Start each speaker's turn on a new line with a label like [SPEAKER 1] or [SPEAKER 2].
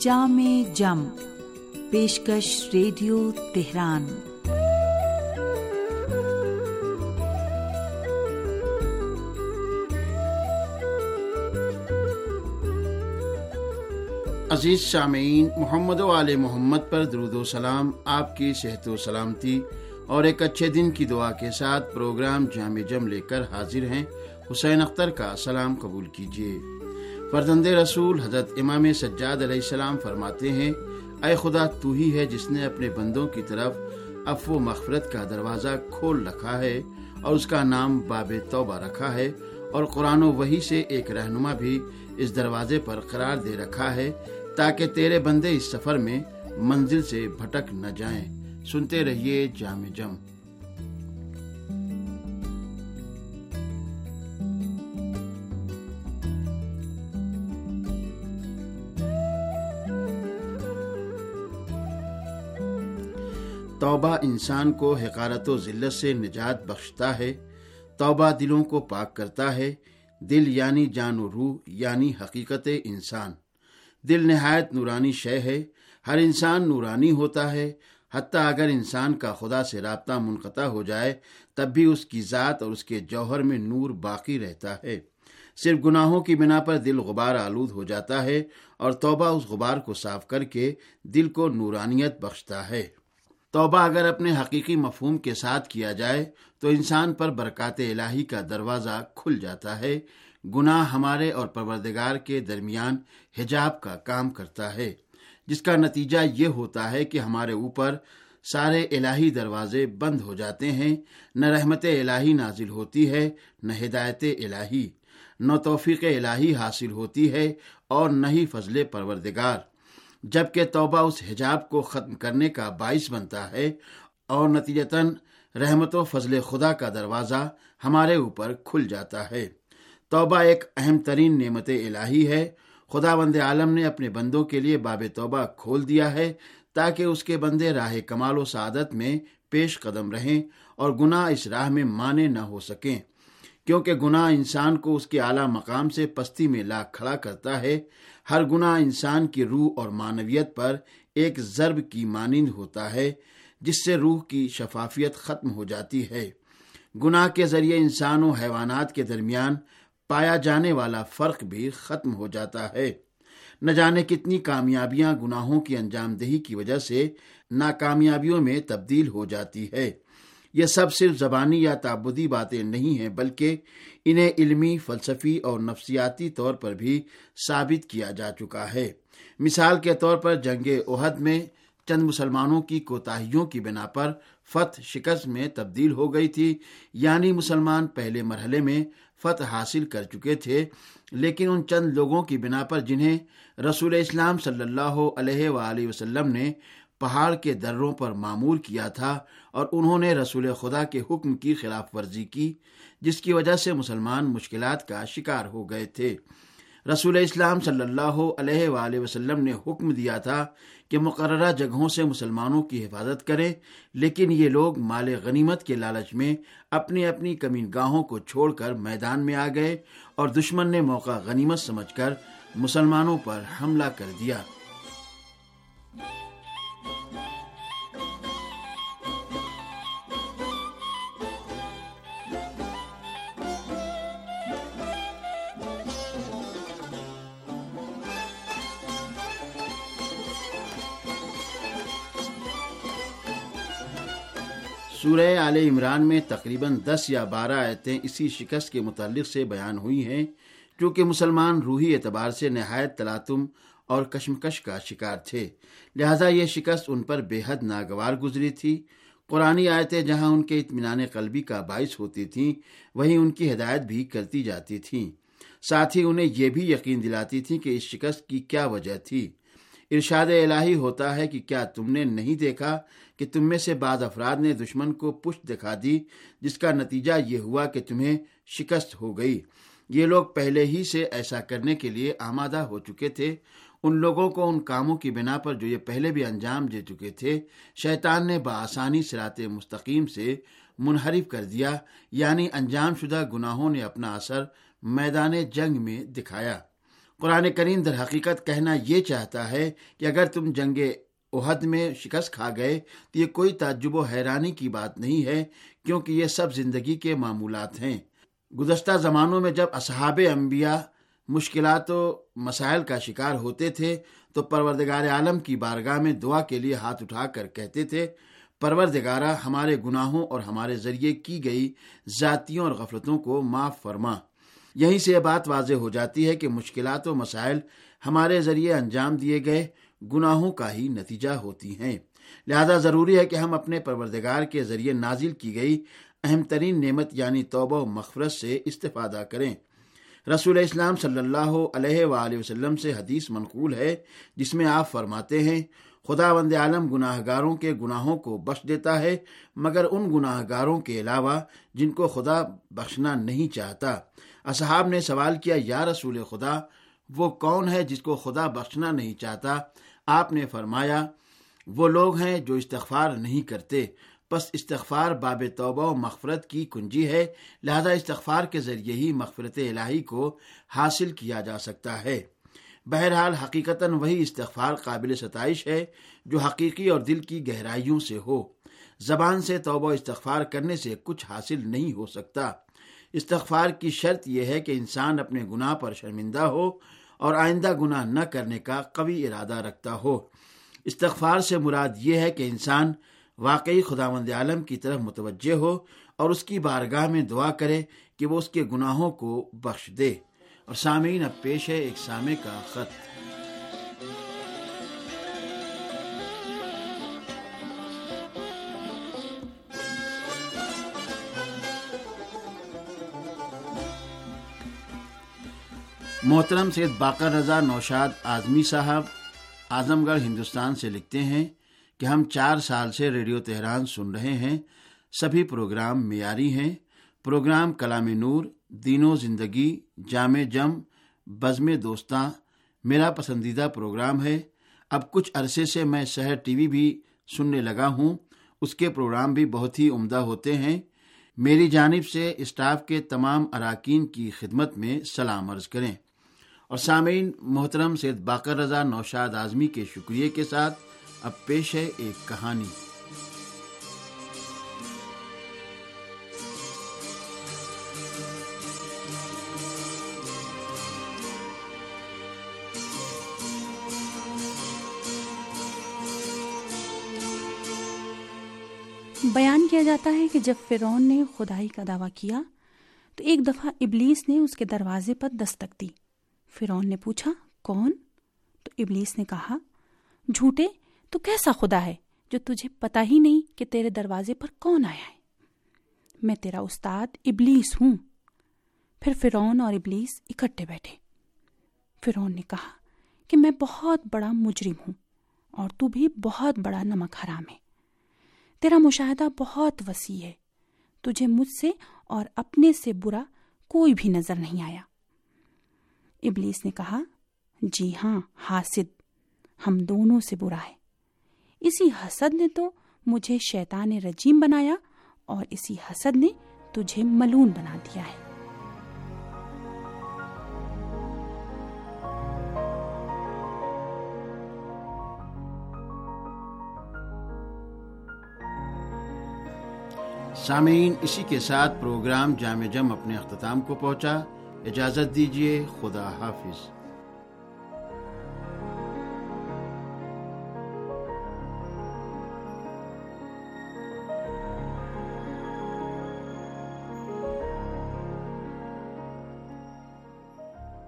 [SPEAKER 1] جام جم، پیشکش radio Tehran.
[SPEAKER 2] عزیز سامعین، محمد و علیہ محمد پر درود و سلام، آپ کی صحت و سلامتی اور ایک اچھے دن کی دعا کے ساتھ پروگرام جامع جم لے کر حاضر ہیں۔ حسین اختر کا سلام قبول کیجیے۔ فرزند رسول حضرت امام سجاد علیہ السلام فرماتے ہیں، اے خدا، تو ہی ہے جس نے اپنے بندوں کی طرف افو و مغفرت کا دروازہ کھول رکھا ہے اور اس کا نام باب توبہ رکھا ہے اور قرآن و وحی سے ایک رہنما بھی اس دروازے پر قرار دے رکھا ہے تاکہ تیرے بندے اس سفر میں منزل سے بھٹک نہ جائیں۔ سنتے رہیے جامع جم۔ توبہ انسان کو حقارت و ذلت سے نجات بخشتا ہے، توبہ دلوں کو پاک کرتا ہے، دل یعنی جان و روح یعنی حقیقت انسان۔ دل نہایت نورانی شے ہے، ہر انسان نورانی ہوتا ہے، حتیٰ اگر انسان کا خدا سے رابطہ منقطع ہو جائے، تب بھی اس کی ذات اور اس کے جوہر میں نور باقی رہتا ہے۔ صرف گناہوں کی بنا پر دل غبار آلود ہو جاتا ہے اور توبہ اس غبار کو صاف کر کے دل کو نورانیت بخشتا ہے۔ توبہ اگر اپنے حقیقی مفہوم کے ساتھ کیا جائے، تو انسان پر برکات الہی کا دروازہ کھل جاتا ہے۔ گناہ ہمارے اور پروردگار کے درمیان حجاب کا کام کرتا ہے، جس کا نتیجہ یہ ہوتا ہے کہ ہمارے اوپر سارے الہی دروازے بند ہو جاتے ہیں۔ نہ رحمت الہی نازل ہوتی ہے، نہ ہدایت الہی، نہ توفیق الہی حاصل ہوتی ہے اور نہ ہی فضل پروردگار۔ جبکہ توبہ اس حجاب کو ختم کرنے کا باعث بنتا ہے اور نتیجتاً رحمت و فضل خدا کا دروازہ ہمارے اوپر کھل جاتا ہے۔ توبہ ایک اہم ترین نعمت الہی ہے۔ خدا بند عالم نے اپنے بندوں کے لیے باب توبہ کھول دیا ہے تاکہ اس کے بندے راہ کمال و سعادت میں پیش قدم رہیں اور گناہ اس راہ میں مانے نہ ہو سکیں۔ کیونکہ گناہ انسان کو اس کے اعلیٰ مقام سے پستی میں لا کھڑا کرتا ہے، ہر گناہ انسان کی روح اور معنویت پر ایک ضرب کی مانند ہوتا ہے، جس سے روح کی شفافیت ختم ہو جاتی ہے۔ گناہ کے ذریعے انسان و حیوانات کے درمیان پایا جانے والا فرق بھی ختم ہو جاتا ہے۔ نہ جانے کتنی کامیابیاں گناہوں کی انجام دہی کی وجہ سے ناکامیابیوں میں تبدیل ہو جاتی ہے۔ یہ سب صرف زبانی یا تعبدی باتیں نہیں ہیں، بلکہ انہیں علمی، فلسفی اور نفسیاتی طور پر بھی ثابت کیا جا چکا ہے۔ مثال کے طور پر جنگ عہد میں چند مسلمانوں کی کوتاہیوں کی بنا پر فتح شکست میں تبدیل ہو گئی تھی یعنی مسلمان پہلے مرحلے میں فتح حاصل کر چکے تھے، لیکن ان چند لوگوں کی بنا پر جنہیں رسول اسلام صلی اللہ علیہ وآلہ وسلم نے پہاڑ کے دروں پر معمول کیا تھا اور انہوں نے رسول خدا کے حکم کی خلاف ورزی کی، جس کی وجہ سے مسلمان مشکلات کا شکار ہو گئے تھے۔ رسول اسلام صلی اللہ علیہ وآلہ وسلم نے حکم دیا تھا کہ مقررہ جگہوں سے مسلمانوں کی حفاظت کریں، لیکن یہ لوگ مال غنیمت کے لالچ میں اپنی اپنی کمین گاہوں کو چھوڑ کر میدان میں آ گئے اور دشمن نے موقع غنیمت سمجھ کر مسلمانوں پر حملہ کر دیا۔ سورہ عال عمران میں تقریباً دس یا بارہ آیتیں اسی شکست کے متعلق سے بیان ہوئی ہیں کیونکہ مسلمان روحی اعتبار سے نہایت تلاتم اور کشمکش کا شکار تھے۔ لہذا یہ شکست ان پر بے حد ناگوار گزری تھی۔ قرآن آیتیں جہاں ان کے اطمینان قلبی کا باعث ہوتی تھیں، وہیں ان کی ہدایت بھی کرتی جاتی تھیں۔ ساتھ ہی انہیں یہ بھی یقین دلاتی تھی کہ اس شکست کی کیا وجہ تھی۔ ارشاد الہی ہوتا ہے کہ کیا تم نے نہیں دیکھا کہ تم میں سے بعض افراد نے دشمن کو پشت دکھا دی، جس کا نتیجہ یہ ہوا کہ تمہیں شکست ہو گئی۔ یہ لوگ پہلے ہی سے ایسا کرنے کے لیے آمادہ ہو چکے تھے۔ ان لوگوں کو ان کاموں کی بنا پر جو یہ پہلے بھی انجام دے چکے تھے، شیطان نے بآسانی سرات مستقیم سے منحرف کر دیا یعنی انجام شدہ گناہوں نے اپنا اثر میدان جنگ میں دکھایا۔ قرآن کریم در حقیقت کہنا یہ چاہتا ہے کہ اگر تم جنگ عہد میں شکست کھا گئے تو یہ کوئی تعجب و حیرانی کی بات نہیں ہے، کیونکہ یہ سب زندگی کے معمولات ہیں۔ گزشتہ زمانوں میں جب اصحاب انبیاء مشکلات و مسائل کا شکار ہوتے تھے، تو پروردگار عالم کی بارگاہ میں دعا کے لیے ہاتھ اٹھا کر کہتے تھے پروردگارہ ہمارے گناہوں اور ہمارے ذریعے کی گئی ذاتیوں اور غفلتوں کو معاف فرما۔ یہیں سے یہ بات واضح ہو جاتی ہے کہ مشکلات و مسائل ہمارے ذریعے انجام دیے گئے گناہوں کا ہی نتیجہ ہوتی ہیں۔ لہذا ضروری ہے کہ ہم اپنے پروردگار کے ذریعے نازل کی گئی اہم ترین نعمت یعنی توبہ و مغفرت سے استفادہ کریں۔ رسول اسلام صلی اللہ علیہ وآلہ وسلم سے حدیث منقول ہے، جس میں آپ فرماتے ہیں، خدا وند عالم گناہ گاروں کے گناہوں کو بخش دیتا ہے، مگر ان گناہ گاروں کے علاوہ جن کو خدا بخشنا نہیں چاہتا۔ اصحاب نے سوال کیا، یا رسول خدا، وہ کون ہے جس کو خدا بخشنا نہیں چاہتا؟ آپ نے فرمایا، وہ لوگ ہیں جو استغفار نہیں کرتے۔ پس استغفار باب توبہ و مغفرت کی کنجی ہے، لہذا استغفار کے ذریعے ہی مغفرت الہی کو حاصل کیا جا سکتا ہے۔ بہرحال، حقیقتاً وہی استغفار قابل ستائش ہے جو حقیقی اور دل کی گہرائیوں سے ہو۔ زبان سے توبہ استغفار کرنے سے کچھ حاصل نہیں ہو سکتا۔ استغفار کی شرط یہ ہے کہ انسان اپنے گناہ پر شرمندہ ہو اور آئندہ گناہ نہ کرنے کا قوی ارادہ رکھتا ہو۔ استغفار سے مراد یہ ہے کہ انسان واقعی خدا مند عالم کی طرف متوجہ ہو اور اس کی بارگاہ میں دعا کرے کہ وہ اس کے گناہوں کو بخش دے اور سامعین اب پیش ہے ایک سامع کا خط۔ محترم سید باقر رضا نوشاد آزمی صاحب اعظم گڑھ ہندوستان سے لکھتے ہیں کہ ہم چار سال سے ریڈیو تہران سن رہے ہیں۔ سبھی پروگرام معیاری ہیں۔ پروگرام کلام نور دینوں زندگی، جامع جم، بزم دوستاں، میرا پسندیدہ پروگرام ہے۔ اب کچھ عرصے سے میں شہر ٹی وی بھی سننے لگا ہوں۔ اس کے پروگرام بھی بہت ہی عمدہ ہوتے ہیں۔ میری جانب سے اسٹاف کے تمام اراکین کی خدمت میں سلام عرض کریں۔ اور سامعین، محترم سید باقر رضا نوشاد اعظمی کے شکریہ کے ساتھ اب پیش ہے ایک کہانی۔
[SPEAKER 3] بیان کیا جاتا ہے کہ جب فرعون نے خدائی کا دعویٰ کیا، تو ایک دفعہ ابلیس نے اس کے دروازے پر دستک دی۔ فرعون نے پوچھا، کون؟ تو ابلیس نے کہا، جھوٹے، تو کیسا خدا ہے جو تجھے پتا ہی نہیں کہ تیرے دروازے پر کون آیا ہے؟ میں تیرا استاد ابلیس ہوں. پھر فرعون اور ابلیس اکٹھے بیٹھے۔ فرعون نے کہا کہ میں بہت بڑا مجرم ہوں اور تو بھی بہت بڑا نمک حرام ہے۔ تیرا مشاہدہ بہت وسیع ہے۔ تجھے مجھ سے اور اپنے سے برا کوئی بھی نظر نہیں آیا۔ ابلیس نے کہا جی ہاں حاسد، ہم دونوں سے برا ہے۔ اسی حسد نے تو مجھے شیطان رجیم بنایا اور اسی حسد نے تجھے ملون بنا دیا ہے۔
[SPEAKER 2] سامعین، اسی کے ساتھ پروگرام جامع جم اپنے اختتام کو پہنچا۔ اجازت دیجیے خدا حافظ۔